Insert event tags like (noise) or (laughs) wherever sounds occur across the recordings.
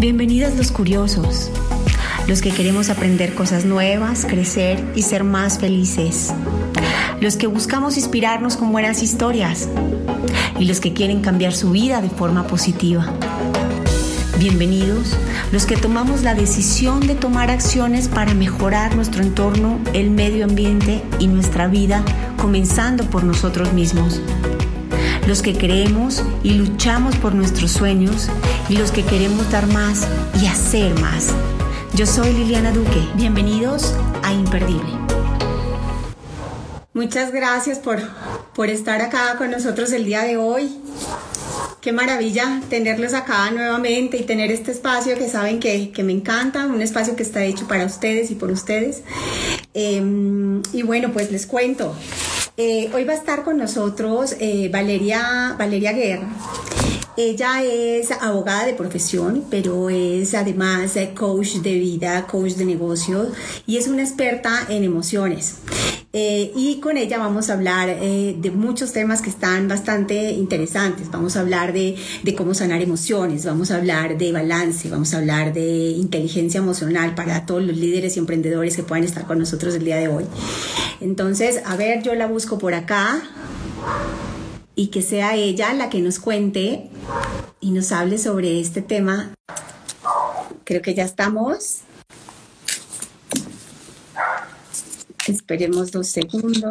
Bienvenidos los curiosos, los que queremos aprender cosas nuevas, crecer y ser más felices, los que buscamos inspirarnos con buenas historias y los que quieren cambiar su vida de forma positiva. Bienvenidos los que tomamos la decisión de tomar acciones para mejorar nuestro entorno, el medio ambiente y nuestra vida, comenzando por nosotros mismos los que creemos y luchamos por nuestros sueños y los que queremos dar más y hacer más. Yo soy Liliana Duque. Bienvenidos a Imperdible. Muchas gracias por, por estar acá con nosotros el día de hoy. Qué maravilla tenerlos acá nuevamente y tener este espacio que saben que, me encanta, un espacio que está hecho para ustedes y por ustedes. Em, y bueno, pues les cuento. Eh, hoy va a estar con nosotros eh, Valeria, Valeria Guerra. Ella es abogada de profesión, pero es además eh, coach de vida, coach de negocios y es una experta en emociones. Eh, y con ella vamos a hablar eh, de muchos temas que están bastante interesantes. Vamos a hablar de, de, cómo sanar emociones, vamos a hablar de balance, vamos a hablar de inteligencia emocional para todos los líderes y emprendedores que puedan estar con nosotros el día de hoy. Entonces, a ver, yo la busco por acá y que sea ella la que nos cuente y nos hable sobre este tema. Creo que ya estamos. Esperemos dos segundos.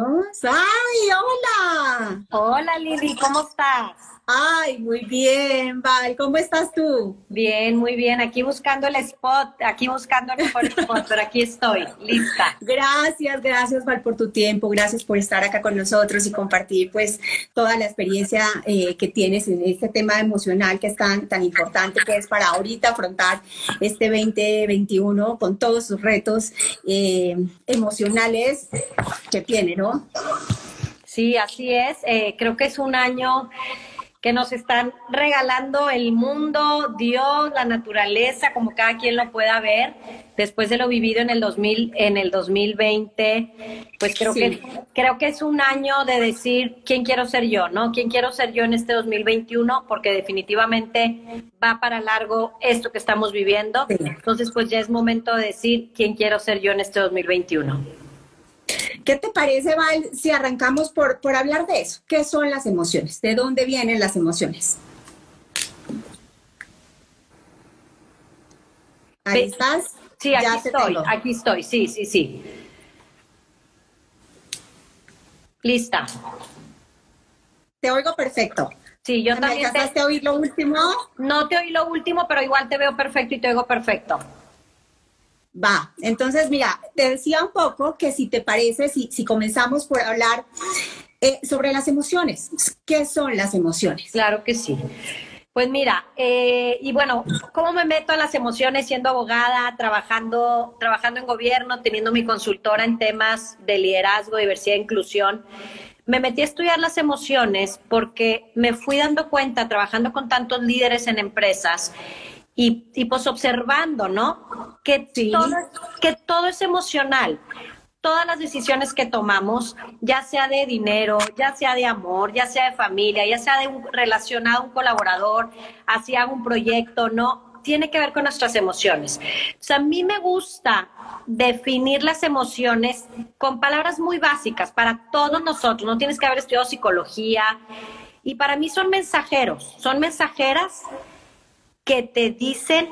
¡Ay, hola! Hola Lili, ¿cómo estás? Ay, muy bien, Val. ¿Cómo estás tú? Bien, muy bien. Aquí buscando el spot, aquí buscando el mejor spot, pero aquí estoy, lista. Gracias, gracias, Val, por tu tiempo. Gracias por estar acá con nosotros y compartir, pues, toda la experiencia eh, que tienes en este tema emocional que es tan, tan importante, que es para ahorita afrontar este 2021 con todos sus retos eh, emocionales que tiene, ¿no? Sí, así es. Eh, creo que es un año que nos están regalando el mundo, Dios, la naturaleza, como cada quien lo pueda ver, después de lo vivido en el 2000, en el 2020, pues creo que creo que es un año de decir quién quiero ser yo, ¿no? ¿Quién quiero ser yo en este 2021? Porque definitivamente va para largo esto que estamos viviendo. Entonces, pues ya es momento de decir quién quiero ser yo en este 2021. ¿Qué te parece, Val, si arrancamos por, por hablar de eso? ¿Qué son las emociones? ¿De dónde vienen las emociones? ¿Ahí estás? Sí, aquí estoy, aquí estoy, sí, sí, sí. Lista. Te oigo perfecto. Sí, yo también. ¿Me te... oír lo último? No te oí lo último, pero igual te veo perfecto y te oigo perfecto. Va, entonces mira, te decía un poco que si te parece, si, si comenzamos por hablar eh, sobre las emociones, ¿qué son las emociones? Claro que sí. Pues mira, eh, y bueno, ¿cómo me meto a las emociones siendo abogada, trabajando, trabajando en gobierno, teniendo mi consultora en temas de liderazgo, diversidad e inclusión? Me metí a estudiar las emociones porque me fui dando cuenta, trabajando con tantos líderes en empresas, y, pues observando, ¿no? Que, todo, que todo es emocional. Todas las decisiones que tomamos, ya sea de dinero, ya sea de amor, ya sea de familia, ya sea de un relacionado a un colaborador, hacia un proyecto, ¿no? Tiene que ver con nuestras emociones. O sea, a mí me gusta definir las emociones con palabras muy básicas para todos nosotros. No tienes que haber estudiado psicología. Y para mí son mensajeros, son mensajeras que te dicen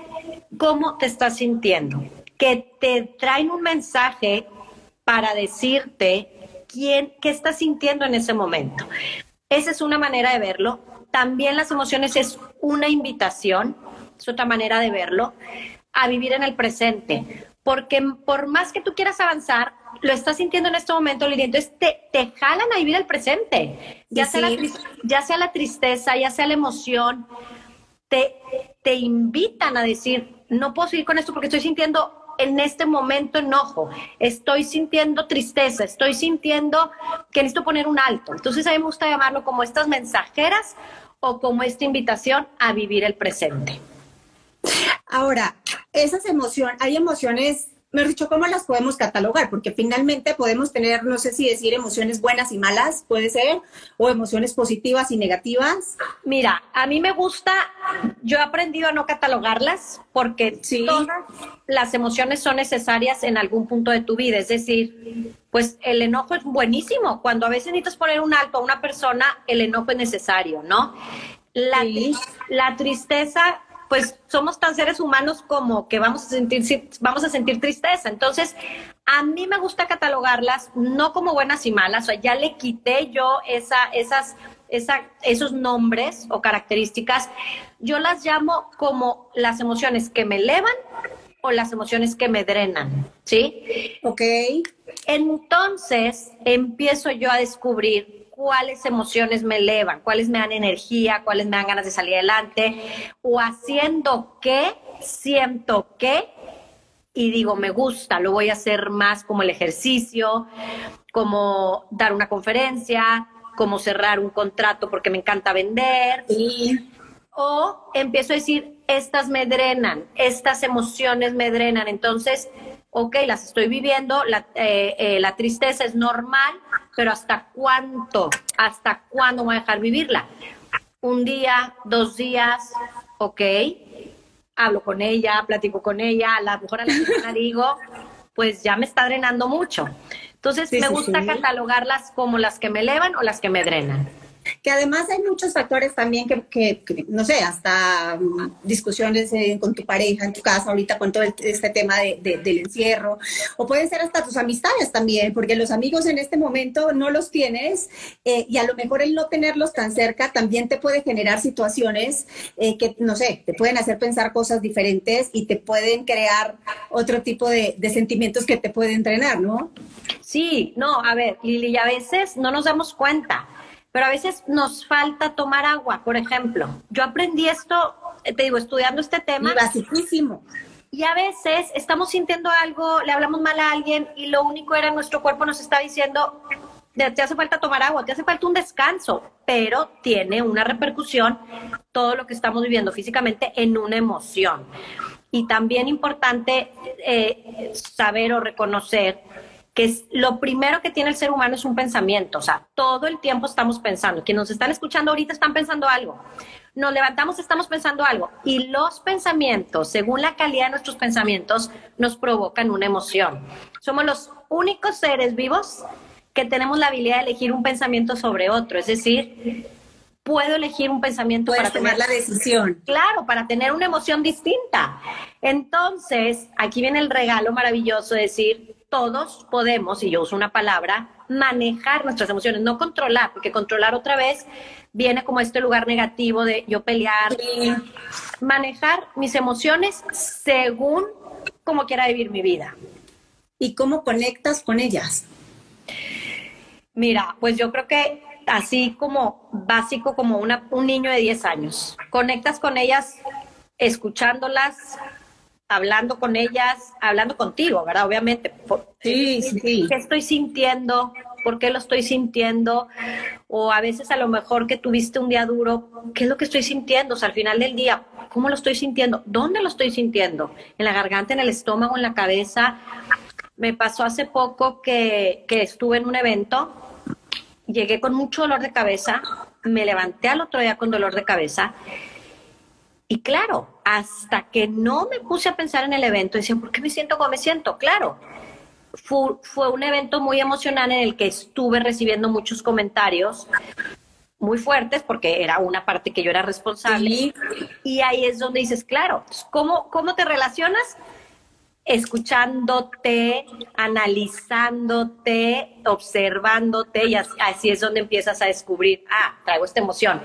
cómo te estás sintiendo, que te traen un mensaje para decirte quién, qué estás sintiendo en ese momento. Esa es una manera de verlo. También las emociones es una invitación, es otra manera de verlo, a vivir en el presente. Porque por más que tú quieras avanzar, lo estás sintiendo en este momento, Lidia. Entonces te, te jalan a vivir el presente. Ya, sea La, ya sea la tristeza, ya sea la emoción, te, te invitan a decir, no puedo seguir con esto porque estoy sintiendo en este momento enojo, estoy sintiendo tristeza, estoy sintiendo que necesito poner un alto. Entonces a mí me gusta llamarlo como estas mensajeras o como esta invitación a vivir el presente. Ahora, esas emociones, hay emociones me dicho, ¿cómo las podemos catalogar? Porque finalmente podemos tener, no sé si decir emociones buenas y malas, puede ser, o emociones positivas y negativas. Mira, a mí me gusta, yo he aprendido a no catalogarlas porque todas las emociones son necesarias en algún punto de tu vida. Es decir, pues el enojo es buenísimo. Cuando a veces necesitas poner un alto a una persona, el enojo es necesario, ¿no? La, la tristeza pues somos tan seres humanos como que vamos a sentir, vamos a sentir tristeza. Entonces, a mí me gusta catalogarlas no como buenas y malas, o sea, ya le quité yo esa, esas, esa, esos nombres o características. Yo las llamo como las emociones que me elevan o las emociones que me drenan, ¿sí? Ok. Entonces, empiezo yo a descubrir cuáles emociones me elevan, cuáles me dan energía, cuáles me dan ganas de salir adelante, o haciendo qué, siento qué, y digo, me gusta, lo voy a hacer más como el ejercicio, como dar una conferencia, como cerrar un contrato porque me encanta vender. O empiezo a decir, estas me drenan, estas emociones me drenan. Entonces, ok, las estoy viviendo, la, eh, eh, la tristeza es normal, pero ¿hasta cuánto? ¿Hasta cuándo voy a dejar vivirla? Un día, dos días, ok, hablo con ella, platico con ella, a lo mejor a la semana (laughs) digo, pues ya me está drenando mucho. Entonces, me gusta catalogarlas como las que me elevan o las que me drenan que además hay muchos factores también que, no sé, hasta mm, discusiones eh, con tu pareja en tu casa ahorita con todo este tema del encierro, o pueden ser hasta tus amistades también, porque los amigos en este momento no los tienes eh, y a lo mejor el no tenerlos tan cerca también te puede generar situaciones eh, que, no sé, te pueden hacer pensar cosas diferentes y te pueden crear otro tipo de, de sentimientos que te pueden entrenar, ¿no? Sí, no, a ver, Lili, a veces no nos damos cuenta pero a veces nos falta tomar agua, por ejemplo. Yo aprendí esto, eh, te digo, estudiando este tema. Y Y a veces estamos sintiendo algo, le hablamos mal a alguien y lo único era nuestro cuerpo nos está diciendo, te hace falta tomar agua, te hace falta un descanso, pero tiene una repercusión todo lo que estamos viviendo físicamente en una emoción. Y también importante eh, saber o reconocer que es lo primero que tiene el ser humano es un pensamiento, o sea, todo el tiempo estamos pensando. Quienes nos están escuchando ahorita están pensando algo. Nos levantamos, estamos pensando algo. Y los pensamientos, según la calidad de nuestros pensamientos, nos provocan una emoción. Somos los únicos seres vivos que tenemos la habilidad de elegir un pensamiento sobre otro. Es decir, puedo elegir un pensamiento para tomar la decisión. Claro, para tener una emoción distinta. Entonces, aquí viene el regalo maravilloso de decir, todos podemos, y yo uso una palabra, manejar nuestras emociones, no controlar, porque controlar otra vez viene como este lugar negativo de yo pelear. Manejar mis emociones según como quiera vivir mi vida. ¿Y cómo conectas con ellas? Mira, pues yo creo que así como básico, como una, un niño de 10 años. Conectas con ellas escuchándolas, hablando con ellas, hablando contigo, ¿verdad? Obviamente. Sí, sí. ¿Qué estoy sintiendo? ¿Por qué lo estoy sintiendo? O a veces a lo mejor que tuviste un día duro, ¿qué es lo que estoy sintiendo? O sea, al final del día, ¿cómo lo estoy sintiendo? ¿Dónde lo estoy sintiendo? ¿En la garganta, en el estómago, en la cabeza? Me pasó hace poco que, que estuve en un evento, llegué con mucho dolor de cabeza, me levanté al otro día con dolor de cabeza y claro, hasta que no me puse a pensar en el evento, decía, ¿por qué me siento como me siento? Claro, fue, un evento muy emocional en el que estuve recibiendo muchos comentarios muy fuertes porque era una parte que yo era responsable. Y ahí es donde dices, claro, pues, ¿cómo, cómo te relacionas? Escuchándote, analizándote, observándote y así es donde empiezas a descubrir, ah, traigo esta emoción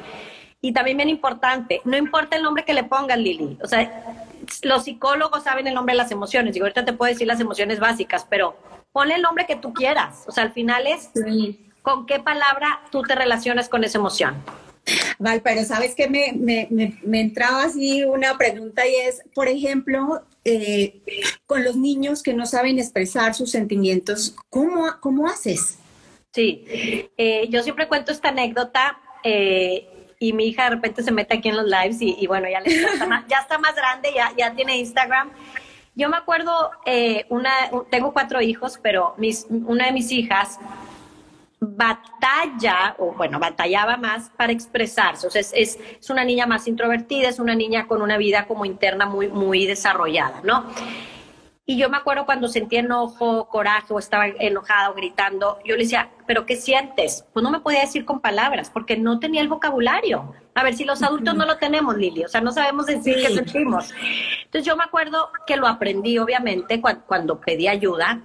y también bien importante, no importa el nombre que le pongas, Lili. O sea, los psicólogos saben el nombre de las emociones. Digo, ahorita te puedo decir las emociones básicas, pero ponle el nombre que tú quieras. O sea, al final es con qué palabra tú te relacionas con esa emoción. Val, pero sabes que me, me, me, entraba así una pregunta y es, por ejemplo, eh, con los niños que no saben expresar sus sentimientos, ¿cómo, cómo haces? Sí, eh, yo siempre cuento esta anécdota. Eh, y mi hija de repente se mete aquí en los lives y, bueno, ya, está más, ya está más grande, ya, ya tiene Instagram. Yo me acuerdo, eh, una, tengo cuatro hijos, pero mis, una de mis hijas batalla, o bueno, batallaba más para expresarse. O sea, es, es, una niña más introvertida, es una niña con una vida como interna muy, muy desarrollada, ¿no? Y yo me acuerdo cuando sentía enojo, coraje o estaba enojada o gritando, yo le decía, ¿pero qué sientes? Pues no me podía decir con palabras porque no tenía el vocabulario. A ver, si los adultos no lo tenemos, Lili, o sea, no sabemos decir qué sentimos. Entonces yo me acuerdo que lo aprendí, obviamente, cuando, cuando pedí ayuda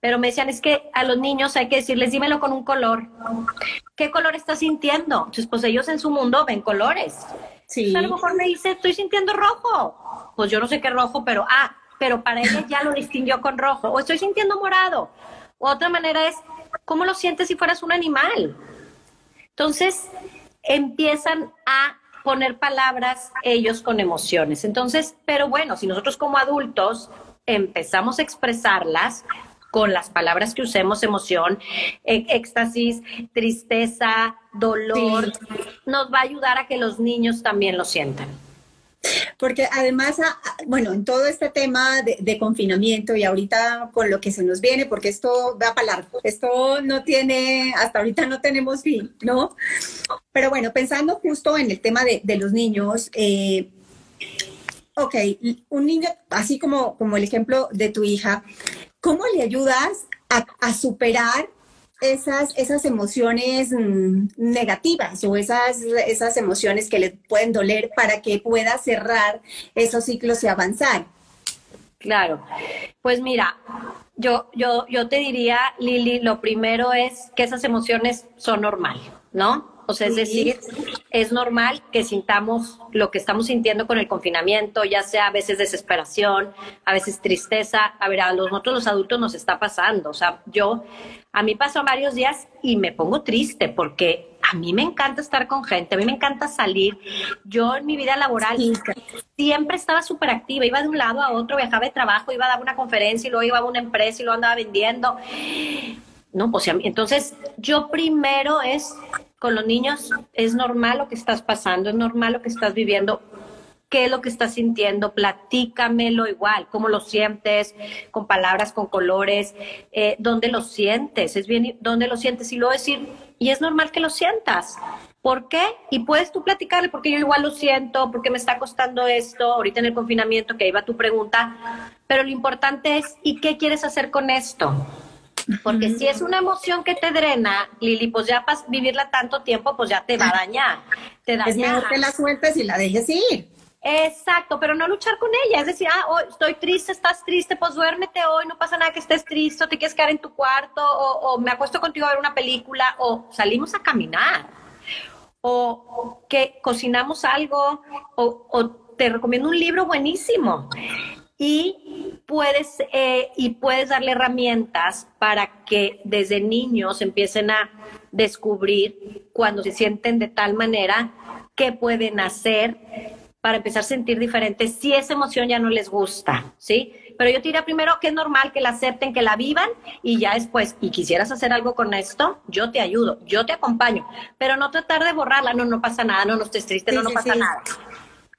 pero me decían, es que a los niños hay que decirles, dímelo con un color. ¿Qué color estás sintiendo? Entonces, pues ellos en su mundo ven colores. Sí. a lo mejor me dice, estoy sintiendo rojo. Pues yo no sé qué rojo, pero, ah, pero para ella ya lo distinguió con rojo. O estoy sintiendo morado. otra manera es, ¿cómo lo sientes si fueras un animal? Entonces, empiezan a poner palabras ellos con emociones. Entonces, pero bueno, si nosotros como adultos empezamos a expresarlas, con las palabras que usemos, emoción, e, éxtasis, tristeza, dolor, nos va a ayudar a que los niños también lo sientan. Porque además, bueno, en todo este tema de, confinamiento y ahorita con lo que se nos viene, porque esto va para largo, esto no tiene, hasta ahorita no tenemos fin, ¿no? Pero bueno, pensando justo en el tema de, los niños, eh, ok, un niño, así como, como el ejemplo de tu hija, ¿Cómo le ayudas a, superar esas, esas emociones mm, negativas o esas, esas emociones que le pueden doler para que pueda cerrar esos ciclos y avanzar? Claro, pues mira, yo, yo, yo te diría, Lili, lo primero es que esas emociones son normales, ¿no? O sea, es decir, es normal que sintamos lo que estamos sintiendo con el confinamiento, ya sea a veces desesperación, a veces tristeza. A ver, a nosotros los adultos nos está pasando. O sea, yo, a mí pasó varios días y me pongo triste porque a mí me encanta estar con gente, a mí me encanta salir. Yo en mi vida laboral siempre estaba súper activa, iba de un lado a otro, viajaba de trabajo, iba a dar una conferencia y luego iba a una empresa y lo andaba vendiendo. No, pues entonces yo primero es con los niños, es normal lo que estás pasando, es normal lo que estás viviendo. ¿Qué es lo que estás sintiendo? Platícamelo igual, cómo lo sientes, con palabras, con colores, eh, dónde lo sientes, es bien, dónde lo sientes y luego decir, y es normal que lo sientas. ¿Por qué? Y puedes tú platicarle, porque yo igual lo siento, porque me está costando esto, ahorita en el confinamiento, que iba tu pregunta, pero lo importante es, ¿y qué quieres hacer con esto? Porque si es una emoción que te drena, Lili, pues ya para vivirla tanto tiempo, pues ya te va a dañar. Te daña. Es mejor que la sueltes y la dejes ir. Exacto, pero no luchar con ella. Es decir, ah, hoy estoy triste, estás triste, pues duérmete hoy, no pasa nada que estés triste, o te quieres quedar en tu cuarto, o, me acuesto contigo a ver una película, o salimos a caminar, o que cocinamos algo, o, o te recomiendo un libro buenísimo y puedes, eh, y puedes darle herramientas para que desde niños empiecen a descubrir cuando se sienten de tal manera qué pueden hacer para empezar a sentir diferente si esa emoción ya no les gusta, ¿sí? Pero yo te diría primero que es normal que la acepten, que la vivan y ya después, y quisieras hacer algo con esto, yo te ayudo, yo te acompaño, pero no tratar de borrarla, no, no pasa nada, no, no estés triste, no, no pasa nada.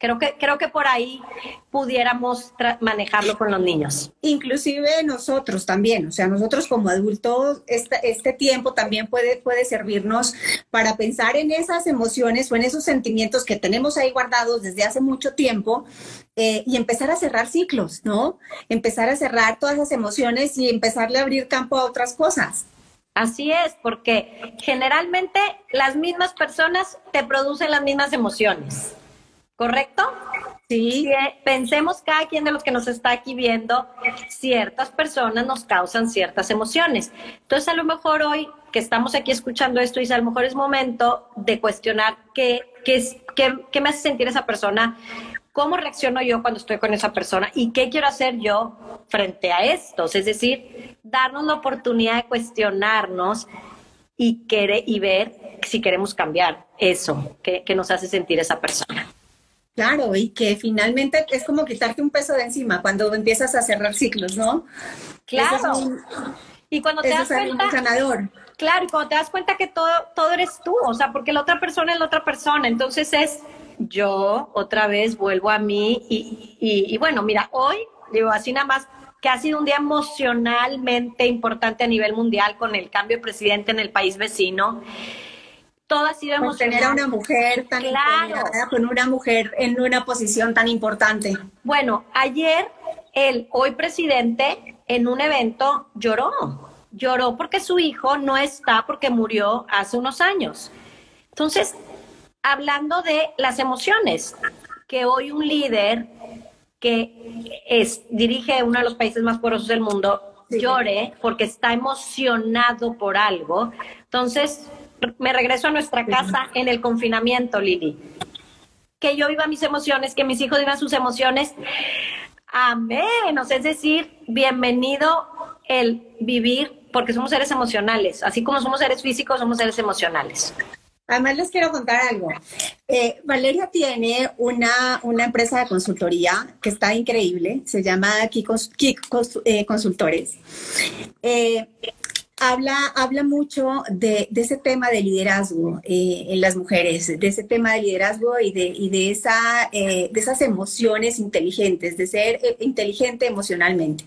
Creo que, creo que por ahí pudiéramos manejarlo con los niños. Inclusive nosotros también, o sea, nosotros como adultos, este, este tiempo también puede, puede servirnos para pensar en esas emociones o en esos sentimientos que tenemos ahí guardados desde hace mucho tiempo eh, y empezar a cerrar ciclos, ¿no? Empezar a cerrar todas esas emociones y empezarle a abrir campo a otras cosas. Así es, porque generalmente las mismas personas te producen las mismas emociones. ¿Correcto? Sí. Eh, pensemos cada quien de los que nos está aquí viendo, ciertas personas nos causan ciertas emociones. Entonces, a lo mejor hoy que estamos aquí escuchando esto, y a lo mejor es momento de cuestionar qué, qué, qué, qué me hace sentir esa persona, cómo reacciono yo cuando estoy con esa persona y qué quiero hacer yo frente a esto. Es decir, darnos la oportunidad de cuestionarnos y, querer, y ver si queremos cambiar eso que, que nos hace sentir esa persona. Claro, y que finalmente es como quitarte un peso de encima cuando empiezas a cerrar ciclos, ¿no? Claro. y cuando te das cuenta, claro, y cuando te das cuenta que todo, todo eres tú, o sea, porque la otra persona es la otra persona, entonces es yo otra vez vuelvo a mí y, y, y bueno, mira, hoy digo, así nada más, que ha sido un día emocionalmente importante a nivel mundial con el cambio de presidente en el país vecino. Todo ha sido pues tener a una mujer tan claro. con una mujer en una posición tan importante. Bueno, ayer el hoy presidente en un evento lloró. Lloró porque su hijo no está porque murió hace unos años. Entonces, hablando de las emociones, que hoy un líder que es, dirige uno de los países más poderosos del mundo llore porque está emocionado por algo. Entonces, me regreso a nuestra casa en el confinamiento, Lili. Que yo viva mis emociones, que mis hijos vivan sus emociones. Amén. O sea, es decir, bienvenido el vivir, porque somos seres emocionales. Así como somos seres físicos, somos seres emocionales. Además, les quiero contar algo. Eh, Valeria tiene una, una, empresa de consultoría que está increíble, se llama Kikos, eh, Consultores. Eh, habla, habla mucho de, ese tema de liderazgo eh, en las mujeres, de ese tema de liderazgo y de, y de, esa, eh, de esas emociones inteligentes, de ser eh, inteligente emocionalmente.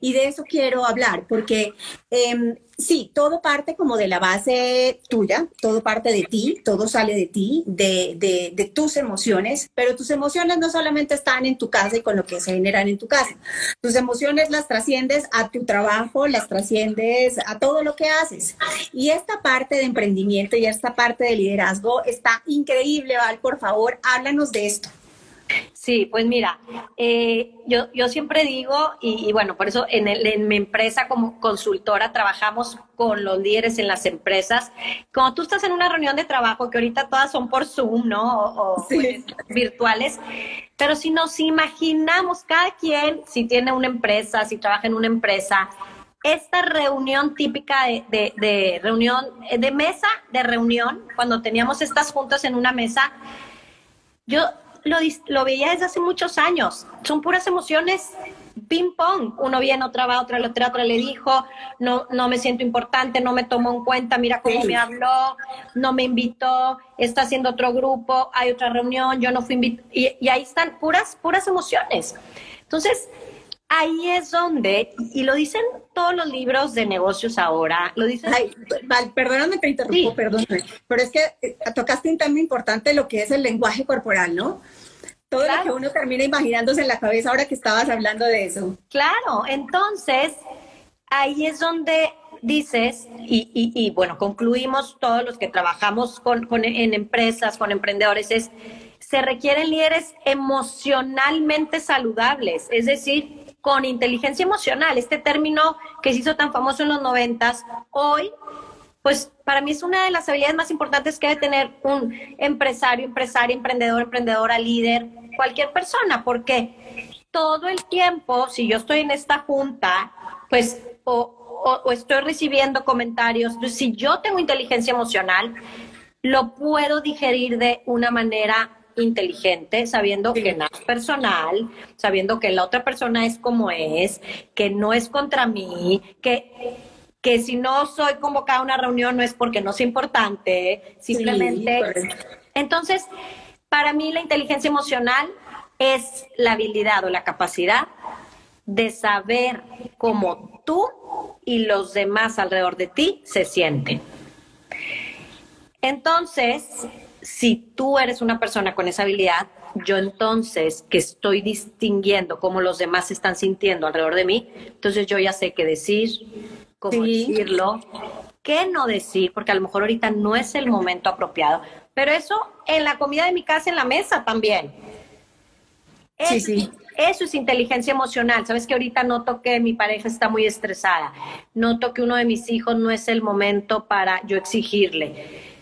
Y de eso quiero hablar, porque em, sí, todo parte como de la base tuya, todo parte de ti, todo sale de ti, de, de, tus emociones, pero tus emociones no solamente están en tu casa y con lo que se generan en tu casa. Tus emociones las trasciendes a tu trabajo, las trasciendes a todo lo que haces. Y esta parte de emprendimiento y esta parte de liderazgo está increíble, Val, por favor, háblanos de esto. Sí, pues mira, eh, yo, yo siempre digo, y, bueno, por eso en, en, mi empresa como consultora trabajamos con los líderes en las empresas. Como tú estás en una reunión de trabajo, que ahorita todas son por Zoom, ¿no? O, pues, virtuales, pero si nos imaginamos cada quien, si tiene una empresa, si trabaja en una empresa, esta reunión típica de, de, de reunión, de mesa de reunión, cuando teníamos estas juntas en una mesa, yo lo, lo veía desde hace muchos años. Son puras emociones ping pong, uno viene, otra va, otra, otra, otra le dijo, no, no me siento importante, no me tomó en cuenta, mira cómo me habló, no me invitó, está haciendo otro grupo, hay otra reunión, yo no fui invitado, y, y, ahí están puras, puras emociones. Entonces, ahí es donde, y lo dicen todos los libros de negocios ahora, lo dicen... Ay, perdóname que te interrumpo, perdóname, pero es que eh, tocaste un tema importante lo que es el lenguaje corporal, ¿no? Todo lo que uno termina imaginándose en la cabeza ahora que estabas hablando de eso. Claro, entonces ahí es donde dices, y, y, bueno, concluimos todos los que trabajamos con, con, en empresas, con emprendedores, es, se requieren líderes emocionalmente saludables, es decir, con inteligencia emocional. Este término que se hizo tan famoso en los noventas, hoy, pues para mí es una de las habilidades más importantes que debe tener un empresario, empresaria, emprendedor, emprendedora, líder, cualquier persona, porque todo el tiempo, si yo estoy en esta junta, pues o, o estoy recibiendo comentarios, pues, si yo tengo inteligencia emocional, lo puedo digerir de una manera inteligente, sabiendo que nada es personal, sabiendo que la otra persona es como es, que no es contra mí, que, que si no soy convocada a una reunión no es porque no sea importante, simplemente. Entonces, para mí la inteligencia emocional es la habilidad o la capacidad de saber cómo tú y los demás alrededor de ti se sienten. Entonces, si tú eres una persona con esa habilidad, yo entonces que estoy distinguiendo cómo los demás se están sintiendo alrededor de mí, entonces yo ya sé qué decir, cómo decirlo, qué no decir, porque a lo mejor ahorita no es el momento apropiado. Pero eso en la comida de mi casa, en la mesa también. sí, sí. Eso es inteligencia emocional. Sabes que ahorita noto que mi pareja está muy estresada. Noto que uno de mis hijos no es el momento para yo exigirle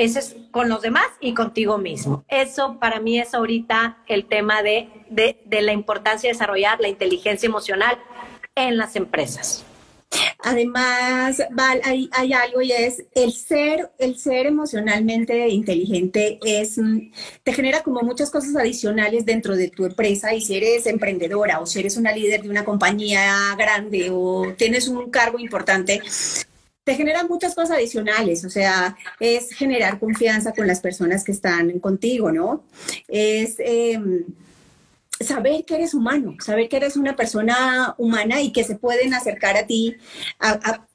eso es con los demás y contigo mismo. Eso para mí es ahorita el tema de, de, la importancia de desarrollar la inteligencia emocional en las empresas. Además, Val, hay, hay, algo y es el ser, el ser emocionalmente inteligente es, mm, te genera como muchas cosas adicionales dentro de tu empresa y si eres emprendedora o si eres una líder de una compañía grande o tienes un cargo importante, te generan muchas cosas adicionales, o sea, es generar confianza con las personas que están contigo, ¿no? Es... Em, saber que eres humano, saber que eres una persona humana y que se pueden acercar a ti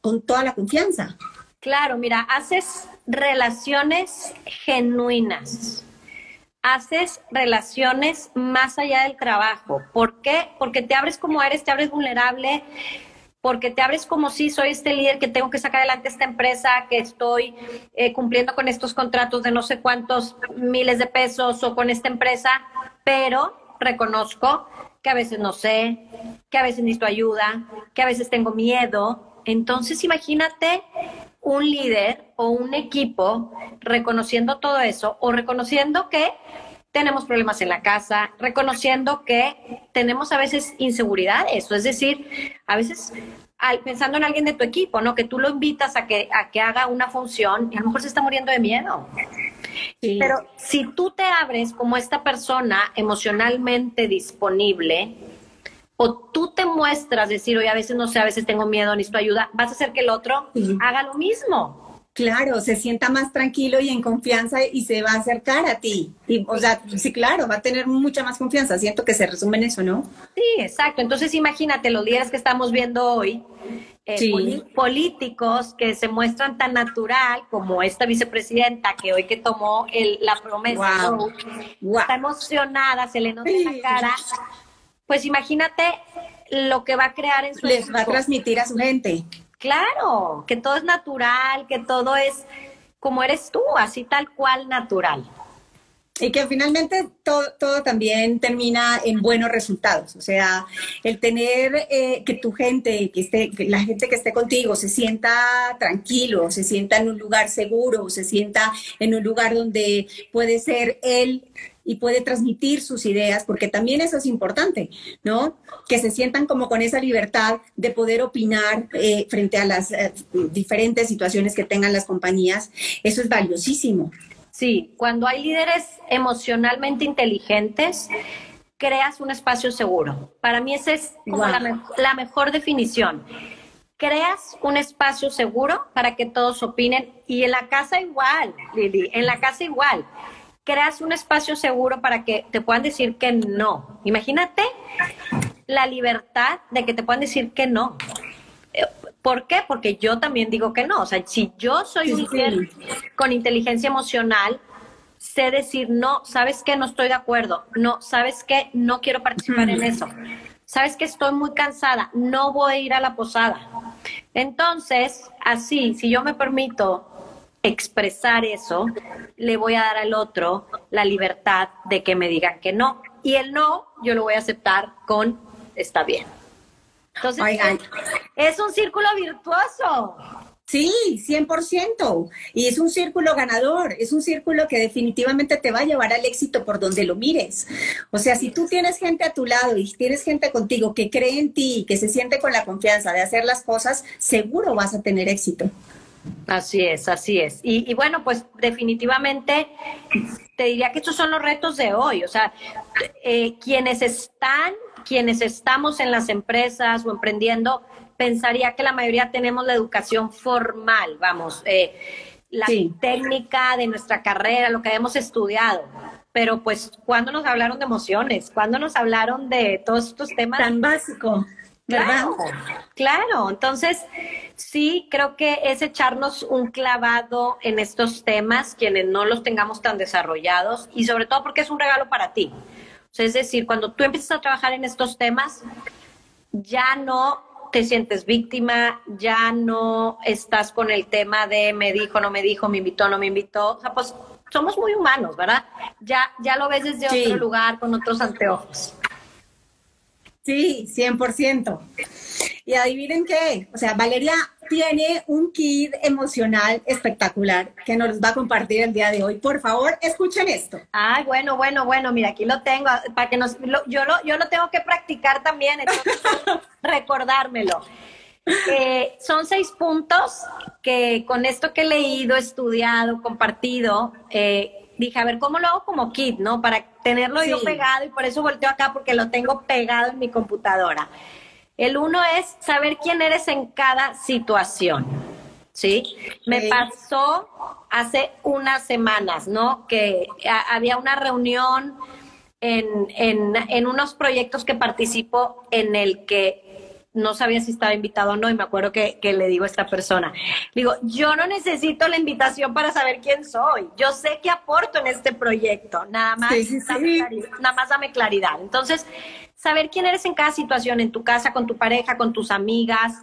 con toda la confianza. Claro, mira, haces relaciones genuinas, haces relaciones más allá del trabajo. ¿Por qué? Porque te abres como eres, te abres vulnerable, porque te abres como si soy este líder que tengo que sacar adelante esta empresa, que estoy eh, cumpliendo con estos contratos de no sé cuántos miles de pesos o con esta empresa, pero reconozco que a veces no sé, que a veces necesito ayuda, que a veces tengo miedo. Entonces imagínate un líder o un equipo reconociendo todo eso o reconociendo que tenemos problemas en la casa, reconociendo que tenemos a veces inseguridades, es decir, a veces pensando en alguien de tu equipo, ¿no? Que tú lo invitas a que, a que haga una función y a lo mejor se está muriendo de miedo. Pero si tú te abres como esta persona emocionalmente disponible, o tú te muestras decir, oye, a veces no sé, a veces tengo miedo, necesito ayuda, vas a hacer que el otro haga lo mismo. Claro, se sienta más tranquilo y en confianza y se va a acercar a ti. Y, o sea, sí, claro, va a tener mucha más confianza. Siento que se resume en eso, ¿no? Sí, exacto. Entonces, imagínate los líderes que estamos viendo hoy, eh, políticos que se muestran tan natural como esta vicepresidenta que hoy que tomó la promesa, está emocionada, se le nota en la cara. Pues imagínate lo que va a crear en su Les va a transmitir a su gente. Claro, que todo es natural, que todo es como eres tú, así tal cual natural. Y que finalmente todo, todo también termina en buenos resultados. O sea, el tener eh, que tu gente, que esté, que la gente que esté contigo se sienta tranquilo, se sienta en un lugar seguro, se sienta en un lugar donde puede ser él y puede transmitir sus ideas, porque también eso es importante, ¿no? Que se sientan como con esa libertad de poder opinar eh, frente a las eh, diferentes situaciones que tengan las compañías. Eso es valiosísimo. Sí, cuando hay líderes emocionalmente inteligentes, creas un espacio seguro. Para mí esa es como la, la mejor definición creas un espacio seguro para que todos opinen y en la casa igual, Lili, en la casa igual creas un espacio seguro para que te puedan decir que no. Imagínate la libertad de que te puedan decir que no. ¿Por qué? Porque yo también digo que no. O sea, si yo soy un líder con inteligencia emocional, sé decir no, sabes que no estoy de acuerdo, no, sabes que no quiero participar en eso, sabes que estoy muy cansada, no voy a ir a la posada. Entonces, así, si yo me permito expresar eso, le voy a dar al otro la libertad de que me digan que no. Y el no, yo lo voy a aceptar con está bien. Entonces, es un círculo virtuoso. Sí, 100%. Y es un círculo ganador, es un círculo que definitivamente te va a llevar al éxito por donde lo mires. O sea, si tú tienes gente a tu lado y tienes gente contigo que cree en ti, que se siente con la confianza de hacer las cosas, seguro vas a tener éxito. Así es, así es. Y, bueno, pues definitivamente te diría que estos son los retos de hoy. O sea, eh, quienes están, quienes estamos en las empresas o emprendiendo, pensaría que la mayoría tenemos la educación formal, vamos, eh, la técnica de nuestra carrera, lo que hemos estudiado. Pero pues, ¿cuándo nos hablaron de emociones? ¿Cuándo nos hablaron de todos estos temas? Tan básico. Claro, claro. Entonces, sí, creo que es echarnos un clavado en estos temas, quienes no los tengamos tan desarrollados, y sobre todo porque es un regalo para ti. es decir, cuando tú empiezas a trabajar en estos temas, ya no te sientes víctima, ya no estás con el tema de me dijo, no me dijo, me invitó, no me invitó. O sea, pues somos muy humanos, ¿verdad? Ya, ya lo ves desde otro lugar, con otros anteojos. Sí, 100%. Y adivinen qué, o sea, Valeria tiene un kit emocional espectacular que nos va a compartir el día de hoy. Por favor, escuchen esto. Ay, bueno, bueno, bueno, mira, aquí lo tengo, para que nos, yo, lo, yo lo tengo que practicar también, (laughs) recordármelo. Eh, son seis puntos que con esto que he leído, estudiado, compartido, eh, dije, a ver, ¿cómo lo hago como kit, no? Para tenerlo yo pegado y por eso volteo acá porque lo tengo pegado en mi computadora. El uno es saber quién eres en cada situación, ¿sí? Me pasó hace unas semanas, ¿no? Que había una reunión en, en, en unos proyectos que participo en el que no sabía si estaba invitado o no, y me acuerdo que, le digo a esta persona, digo, yo no necesito la invitación para saber quién soy, yo sé que aporto en este proyecto, nada más, nada más dame claridad. Entonces, saber quién eres en cada situación, en tu casa, con tu pareja, con tus amigas.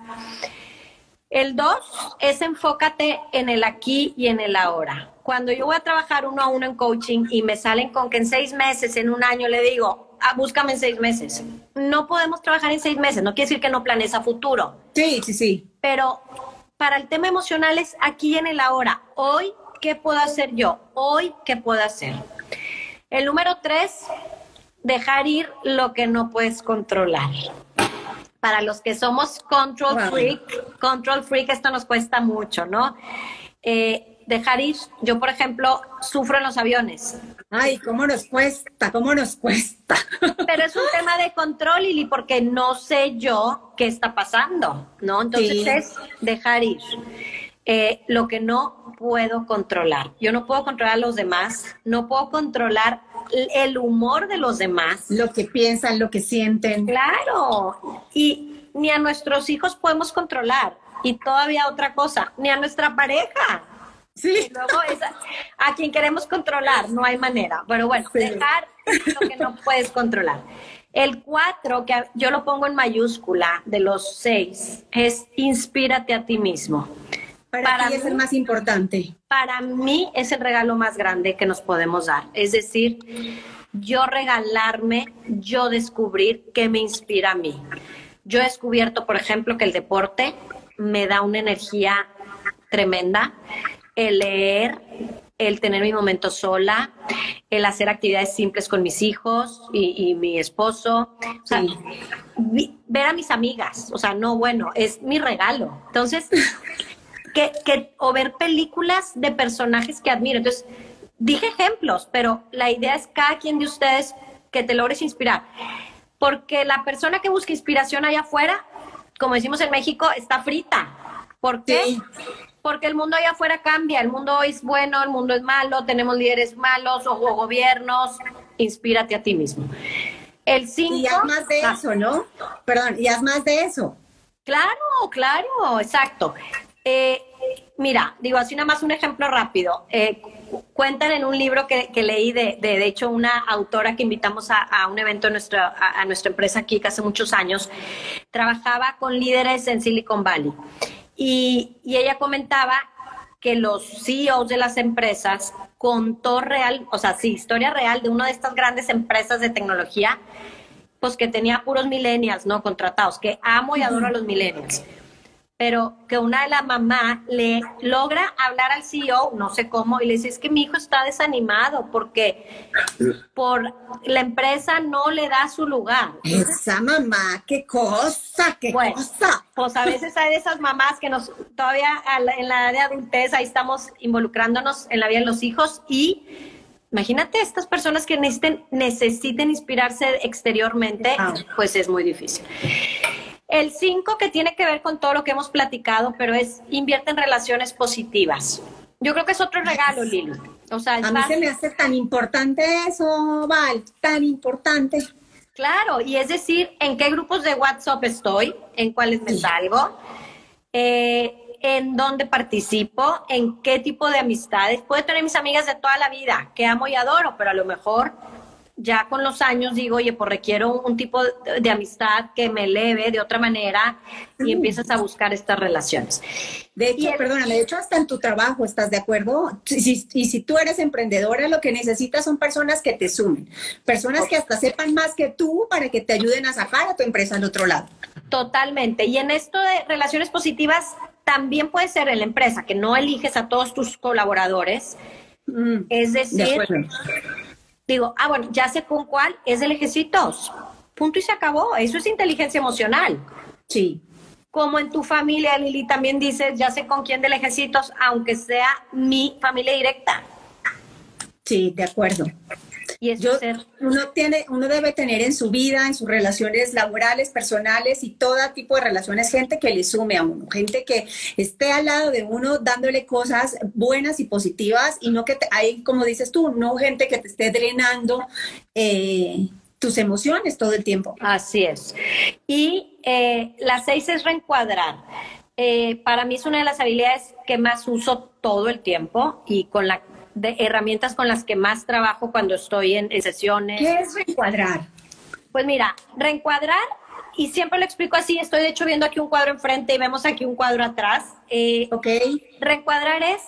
El dos es enfócate en el aquí y en el ahora. Cuando yo voy a trabajar uno a uno en coaching y me salen con que en seis meses, en un año, le digo, ah, búscame en seis meses. No podemos trabajar en seis meses, no quiere decir que no planees a futuro. Sí, sí, sí. Pero para el tema emocional es aquí en el ahora. Hoy, ¿qué puedo hacer yo? Hoy, ¿qué puedo hacer? El número tres, dejar ir lo que no puedes controlar. Para los que somos control freak, control freak, esto nos cuesta mucho, ¿no? Eh, dejar ir. Yo, por ejemplo, sufro en los aviones. Ay, ¿cómo nos cuesta? ¿Cómo nos cuesta? (laughs) Pero es un tema de control, Lili, porque no sé yo qué está pasando, ¿no? Entonces es dejar ir. Eh, lo que no puedo controlar. Yo no puedo controlar a los demás, no puedo controlar el humor de los demás. Lo que piensan, lo que sienten. Claro. Y ni a nuestros hijos podemos controlar. Y todavía otra cosa, ni a nuestra pareja. Sí. luego a quien queremos controlar, no hay manera. Pero bueno, dejar lo que no puedes controlar. El cuatro, que yo lo pongo en mayúscula, de los seis, es inspírate a ti mismo. Para, mí es el más importante. Para mí es el regalo más grande que nos podemos dar. Es decir, yo regalarme, yo descubrir qué me inspira a mí. Yo he descubierto, por ejemplo, que el deporte me da una energía tremenda el leer, el tener mi momento sola, el hacer actividades simples con mis hijos y, mi esposo. O sea, ver a mis amigas, o sea, no, bueno, es mi regalo. Entonces, (laughs) que, que, o ver películas de personajes que admiro. Entonces, dije ejemplos, pero la idea es cada quien de ustedes que te logres inspirar. Porque la persona que busca inspiración allá afuera, como decimos en México, está frita. ¿Por qué? Porque el mundo allá afuera cambia, el mundo hoy es bueno, el mundo es malo, tenemos líderes malos o, gobiernos, inspírate a ti mismo. El cinco, y haz más de eso, ¿no? Perdón, y haz más de eso. Claro, claro, exacto. Eh, mira, digo así nada más un ejemplo rápido. Eh, cuentan en un libro que, leí de, de, hecho, una autora que invitamos a, un evento a nuestra, a nuestra empresa aquí, que hace muchos años, trabajaba con líderes en Silicon Valley. Y, ella comentaba que los CEOs de las empresas contó real, o sea, sí, historia real de una de estas grandes empresas de tecnología, pues que tenía puros millennials, ¿no? Contratados, que amo y adoro a los millennials pero que una de las mamás le logra hablar al CEO, no sé cómo, y le dice, es que mi hijo está desanimado porque por la empresa no le da su lugar. Esa mamá, qué cosa, qué cosa. Pues a veces hay de esas mamás que nos, todavía en la edad de adultez, ahí estamos involucrándonos en la vida de los hijos y imagínate estas personas que necesiten, necesiten inspirarse exteriormente, pues es muy difícil. El 5 que tiene que ver con todo lo que hemos platicado, pero es invierte en relaciones positivas. Yo creo que es otro regalo, Lili. O sea, a mí se me hace tan importante eso, Val, tan importante. Claro, y es decir, en qué grupos de WhatsApp estoy, en cuáles me salgo, eh, en dónde participo, en qué tipo de amistades. Puedo tener mis amigas de toda la vida, que amo y adoro, pero a lo mejor ya con los años digo, oye, pues requiero un tipo de, amistad que me eleve de otra manera y empiezas a buscar estas relaciones. De hecho, perdóname, de hecho hasta en tu trabajo, ¿estás de acuerdo? y si tú eres emprendedora, lo que necesitas son personas que te sumen, personas que hasta sepan más que tú para que te ayuden a sacar a tu empresa al otro lado. Totalmente. Y en esto de relaciones positivas, también puede ser en la empresa, que no eliges a todos tus colaboradores. Mm, es decir, digo, ah, bueno, ya sé con cuál es el ejército. Punto y se acabó. Eso es inteligencia emocional. Sí. Como en tu familia, Lili, también dices, ya sé con quién del ejército, aunque sea mi familia directa. Sí, de acuerdo. Y eso uno tiene, uno debe tener en su vida, en sus relaciones laborales, personales y todo tipo de relaciones, gente que le sume a uno, gente que esté al lado de uno dándole cosas buenas y positivas y no que hay, como dices tú, no gente que te esté drenando. Eh, tus emociones todo el tiempo. Así es. Y eh, la seis es reencuadrar. Eh, para mí es una de las habilidades que más uso todo el tiempo y con la de herramientas con las que más trabajo cuando estoy en, sesiones. ¿Qué es reencuadrar? Pues mira, reencuadrar, y siempre lo explico así, estoy de hecho viendo aquí un cuadro enfrente y vemos aquí un cuadro atrás. Eh, ok. Reencuadrar es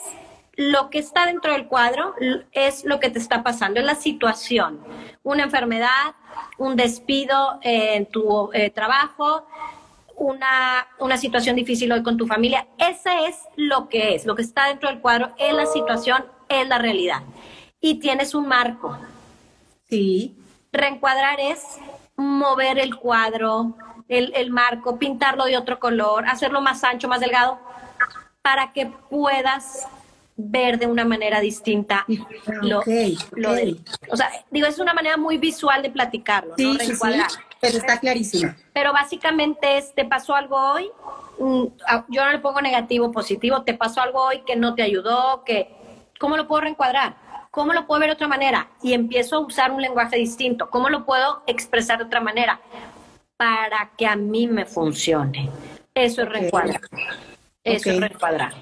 lo que está dentro del cuadro, es lo que te está pasando, es la situación, una enfermedad, un despido en tu eh, trabajo, una, una situación difícil hoy con tu familia. Ese es lo que es, lo que está dentro del cuadro, es la situación, es la realidad. Y tienes un marco. Sí. Reencuadrar es mover el cuadro, el, el marco, pintarlo de otro color, hacerlo más ancho, más delgado, para que puedas ver de una manera distinta lo, o sea, digo, es una manera muy visual de platicarlo, ¿no? pero está clarísimo. Pero básicamente es, te pasó algo hoy, mm, ah, yo no le pongo negativo, positivo, te pasó algo hoy que no te ayudó, que, ¿cómo lo puedo reencuadrar? ¿Cómo lo puedo ver de otra manera? Y empiezo a usar un lenguaje distinto. ¿Cómo lo puedo expresar de otra manera? Para que a mí me funcione. Eso es reencuadrar. Eso es reencuadrar.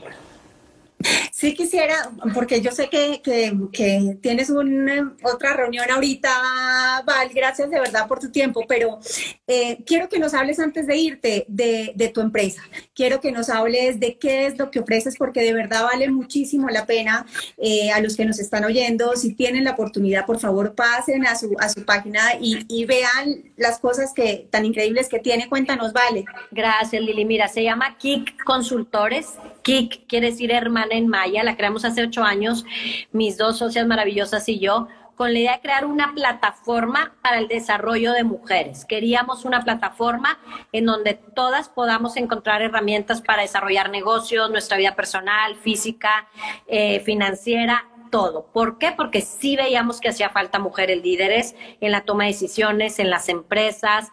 Sí quisiera, porque yo sé que, que, tienes una, otra reunión ahorita, Val, gracias de verdad por tu tiempo, pero eh, quiero que nos hables antes de irte de, de, tu empresa. Quiero que nos hables de qué es lo que ofreces, porque de verdad vale muchísimo la pena eh, a los que nos están oyendo. Si tienen la oportunidad, por favor, pasen a su, a su página y, y vean las cosas que tan increíbles que tiene. Cuéntanos, Vale. Gracias, Lili. Mira, se llama Kik Consultores. Kik quiere decir hermana en Maya, la creamos hace ocho años, mis dos socias maravillosas y yo, con la idea de crear una plataforma para el desarrollo de mujeres. Queríamos una plataforma en donde todas podamos encontrar herramientas para desarrollar negocios, nuestra vida personal, física, eh, financiera, todo. ¿Por qué? Porque sí veíamos que hacía falta mujeres líderes en la toma de decisiones, en las empresas,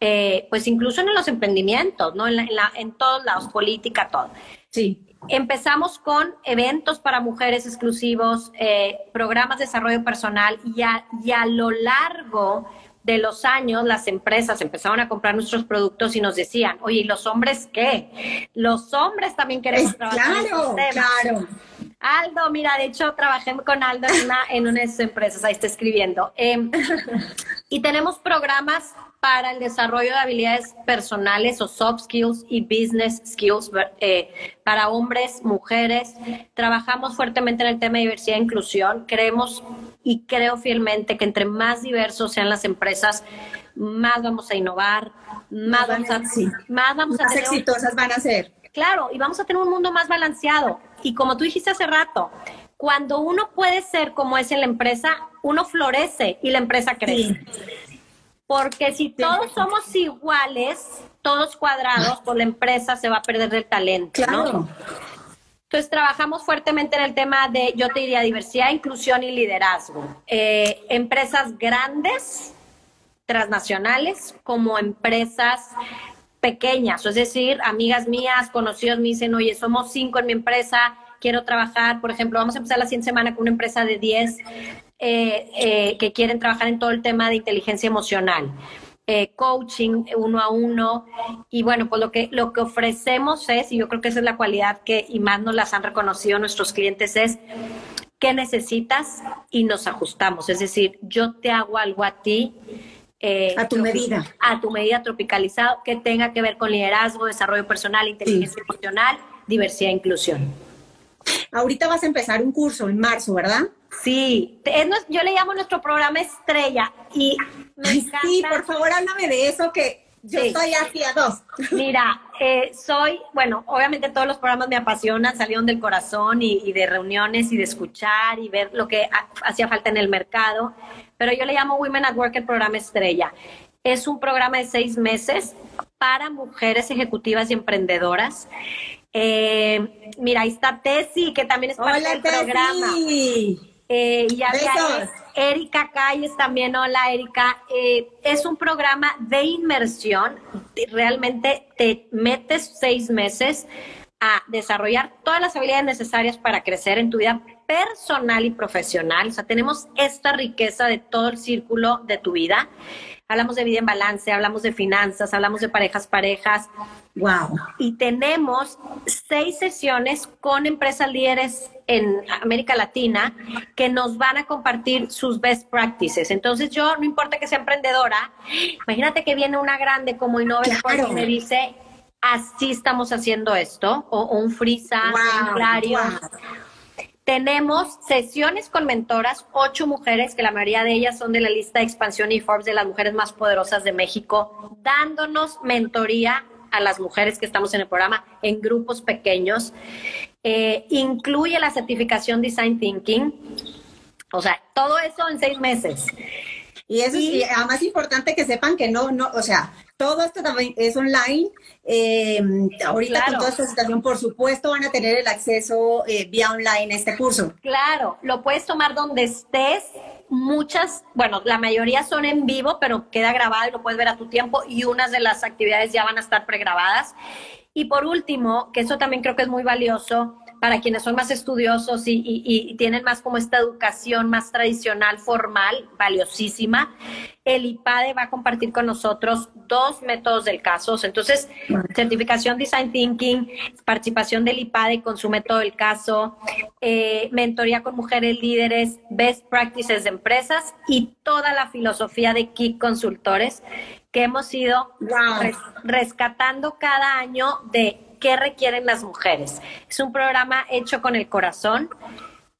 eh, pues incluso en los emprendimientos, ¿no? En, en todos lados, política, todo. Sí. Empezamos con eventos para mujeres exclusivos, eh, programas de desarrollo personal y a, y a lo largo de los años las empresas empezaron a comprar nuestros productos y nos decían, oye, ¿y los hombres qué? Los hombres también queremos trabajar. Claro, claro. Aldo, mira, de hecho trabajé con Aldo en una, en una de sus empresas, ahí está escribiendo. Em, y tenemos programas para el desarrollo de habilidades personales o soft skills y business skills eh, para hombres, mujeres. Trabajamos fuertemente en el tema de diversidad e inclusión. Creemos y creo fielmente que entre más diversos sean las empresas, más vamos a innovar, más, vamos a, más vamos a tener exitosas van a ser. Claro, y vamos a tener un mundo más balanceado. Y como tú dijiste hace rato, cuando uno puede ser como es en la empresa, uno florece y la empresa crece. Porque si todos somos iguales, todos cuadrados, pues la empresa se va a perder del talento, ¿no? Entonces trabajamos fuertemente en el tema de, yo te diría, diversidad, inclusión y liderazgo. Eh, empresas grandes, transnacionales, como empresas pequeñas, es decir, amigas mías, conocidos me dicen, oye, somos cinco en mi empresa, quiero trabajar, por ejemplo, vamos a empezar la siguiente semana con una empresa de 10 eh, eh, que quieren trabajar en todo el tema de inteligencia emocional. Eh, coaching uno a uno y bueno pues lo que lo que ofrecemos es y yo creo que esa es la cualidad que y más nos las han reconocido nuestros clientes es qué necesitas y nos ajustamos es decir yo te hago algo a ti a tu medida. a tu medida tropicalizado que tenga que ver con liderazgo desarrollo personal inteligencia emocional diversidad e inclusión. Ahorita vas a empezar un curso en marzo verdad Sí, yo le llamo nuestro programa estrella y me encanta. Sí, por favor, háblame de eso que yo estoy hacia dos. Mira, eh, soy, bueno, obviamente todos los programas me apasionan, salieron del corazón y, de reuniones y de escuchar y ver lo que hacía falta en el mercado, pero yo le llamo Women at Work el programa estrella. Es un programa de seis meses para mujeres ejecutivas y emprendedoras eh, mira, ahí está Tessy, que también es parte del programa. Eh, ya Erika Calles también, hola Erika. Eh, es un programa de inmersión, realmente te metes seis meses a desarrollar todas las habilidades necesarias para crecer en tu vida personal y profesional. O sea, tenemos esta riqueza de todo el círculo de tu vida. Hablamos de vida en balance, hablamos de finanzas, hablamos de parejas, parejas. Wow. Y tenemos seis sesiones con empresas líderes en América Latina que nos van a compartir sus best practices. Entonces yo, no importa que sea emprendedora, imagínate que viene una grande como Innoves y me dice, así estamos haciendo esto, o, un frisa, un clario. Tenemos sesiones con mentoras, ocho mujeres, que la mayoría de ellas son de la lista de expansión y Forbes de las mujeres más poderosas de México, dándonos mentoría a las mujeres que estamos en el programa en grupos pequeños. Eh, incluye la certificación Design Thinking. O sea, todo eso en seis meses. Y eso es además importante que sepan que no, no, o sea, todo esto también es online. Eh, ahorita con toda esta situación, por supuesto, van a tener el acceso eh, vía online a este curso. Claro, lo puedes tomar donde estés. Muchas, bueno, la mayoría son en vivo, pero queda grabado y lo puedes ver a tu tiempo y unas de las actividades ya van a estar pregrabadas. Y por último, que eso también creo que es muy valioso, para quienes son más estudiosos y, tienen más como esta educación más tradicional, formal, valiosísima, el IPADE va a compartir con nosotros dos métodos del caso. Entonces, certificación Design Thinking, participación del IPADE con su método del caso, eh, mentoría con mujeres líderes, best practices de empresas y toda la filosofía de Kik Consultores que hemos ido rescatando cada año de qué requieren las mujeres. Es un programa hecho con el corazón,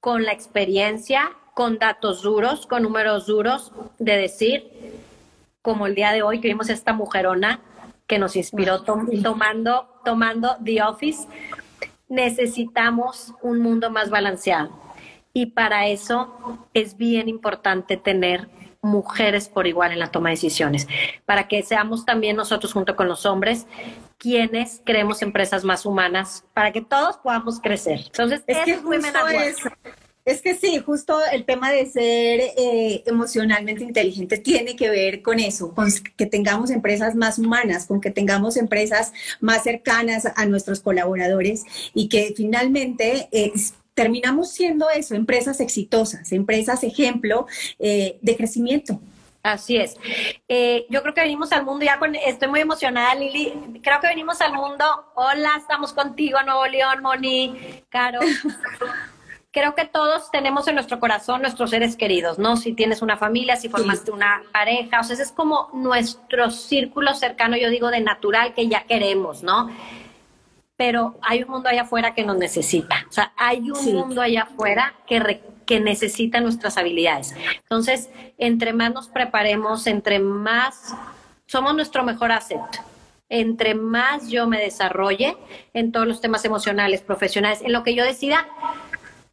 con la experiencia, con datos duros, con números duros, de decir, como el día de hoy que vimos esta mujerona que nos inspiró tomando, tomando The Office, necesitamos un mundo más balanceado. Y para eso es bien importante tener mujeres por igual en la toma de decisiones, para que seamos también nosotros junto con los hombres quienes creemos empresas más humanas, para que todos podamos crecer. Entonces, es que es, es que sí, justo el tema de ser eh, emocionalmente inteligente tiene que ver con eso, con que tengamos empresas más humanas, con que tengamos empresas más cercanas a nuestros colaboradores y que finalmente eh, terminamos siendo eso, empresas exitosas, empresas ejemplo eh, de crecimiento. Así es. Eh, yo creo que venimos al mundo, ya con, estoy muy emocionada, Lili. Creo que venimos al mundo. Hola, estamos contigo, Nuevo León, Moni, Caro. (laughs) creo que todos tenemos en nuestro corazón nuestros seres queridos, ¿no? Si tienes una familia, si formaste una pareja, o sea, ese es como nuestro círculo cercano, yo digo, de natural que ya queremos, ¿no? Pero hay un mundo allá afuera que nos necesita. O sea, hay un mundo allá afuera que, que necesita nuestras habilidades. Entonces, entre más nos preparemos, entre más somos nuestro mejor asset. Entre más yo me desarrolle en todos los temas emocionales, profesionales, en lo que yo decida,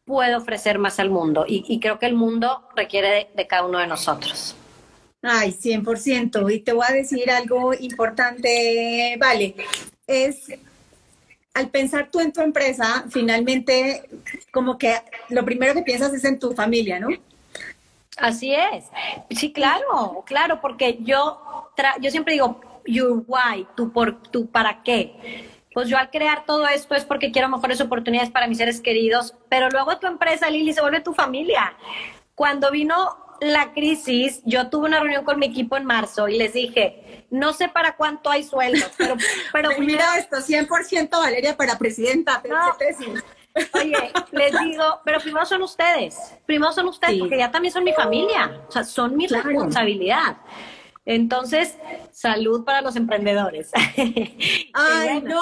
puedo ofrecer más al mundo. Y, creo que el mundo requiere de, de cada uno de nosotros. Ay, 100%. Y te voy a decir algo importante, vale. Es al pensar tú en tu empresa, finalmente como que lo primero que piensas es en tu familia, ¿no? Así es. Sí, claro, claro, porque yo, yo siempre digo, your why, tu, por, tu para qué. Pues yo al crear todo esto es porque quiero mejores oportunidades para mis seres queridos, pero luego tu empresa, Lili, se vuelve tu familia. Cuando vino la crisis, yo tuve una reunión con mi equipo en marzo y les dije, no sé para cuánto hay sueldos, pero, (laughs) pero mira esto, 100% Valeria para presidenta. Oye, les digo, pero primero son ustedes, primero son ustedes, porque ya también son mi familia, o sea, son mi responsabilidad. Entonces, salud para los emprendedores. (laughs) Ay, no,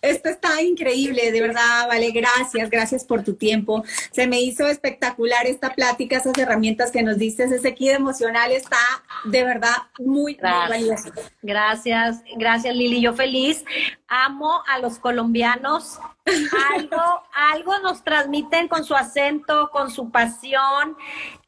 esto está increíble, de verdad, vale, gracias, gracias por tu tiempo. Se me hizo espectacular esta plática, esas herramientas que nos diste, ese kit emocional está de verdad muy, muy valioso. Gracias, gracias Lili, yo feliz. Amo a los colombianos, algo, (laughs) algo nos transmiten con su acento, con su pasión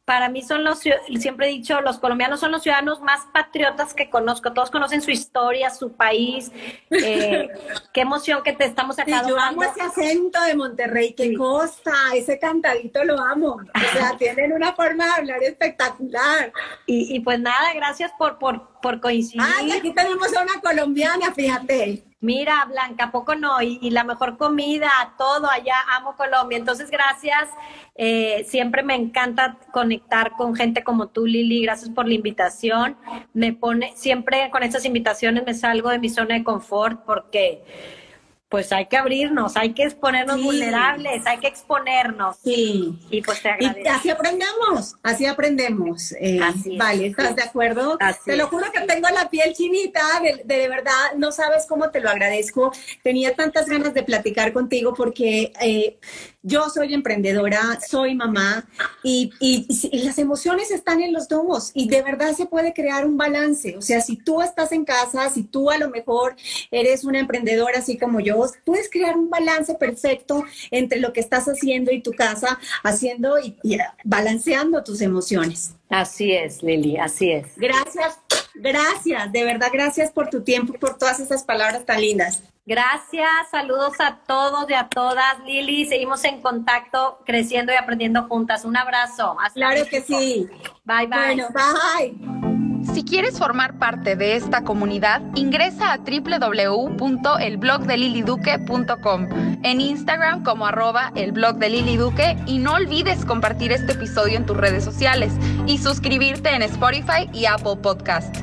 para mí son los, siempre he dicho, los colombianos son los ciudadanos más patriotas que conozco. Todos conocen su historia, su país. Eh, (laughs) qué emoción que te estamos acá. yo amo ese acento de Monterrey, qué costa, ese cantadito lo amo. O sea, (laughs) tienen una forma de hablar espectacular. Y, y pues nada, gracias por, por, por coincidir. Ay, aquí tenemos a una colombiana, fíjate. Mira, Blanca, poco no, y, la mejor comida, todo allá, amo Colombia. Entonces, gracias. Eh, siempre me encanta conectar con gente como tú, Lili. Gracias por la invitación. Me pone, siempre con estas invitaciones me salgo de mi zona de confort porque pues hay que abrirnos, hay que exponernos vulnerables, hay que exponernos. Sí. Y pues te agradezco. Y así aprendemos, así aprendemos. Eh, vale, ¿estás de acuerdo? te lo juro que tengo la piel chinita, de, de, verdad, no sabes cómo te lo agradezco. Tenía tantas ganas de platicar contigo porque eh, yo soy emprendedora, soy mamá y, las emociones están en los dos y de verdad se puede crear un balance. O sea, si tú estás en casa, si tú a lo mejor eres una emprendedora así como yo, puedes crear un balance perfecto entre lo que estás haciendo y tu casa, haciendo y, y balanceando tus emociones. Así es, Lili, así es. Gracias, gracias, de verdad, gracias por tu tiempo, por todas esas palabras tan lindas. Gracias, saludos a todos y a todas. Lili, seguimos en contacto, creciendo y aprendiendo juntas. Un abrazo. claro que sí. Bye, bye. Bueno, bye. Si quieres formar parte de esta comunidad, ingresa a www.elblogdeliliduque.com, en Instagram como arroba el blog de Lili Duque y no olvides compartir este episodio en tus redes sociales y suscribirte en Spotify y Apple Podcast.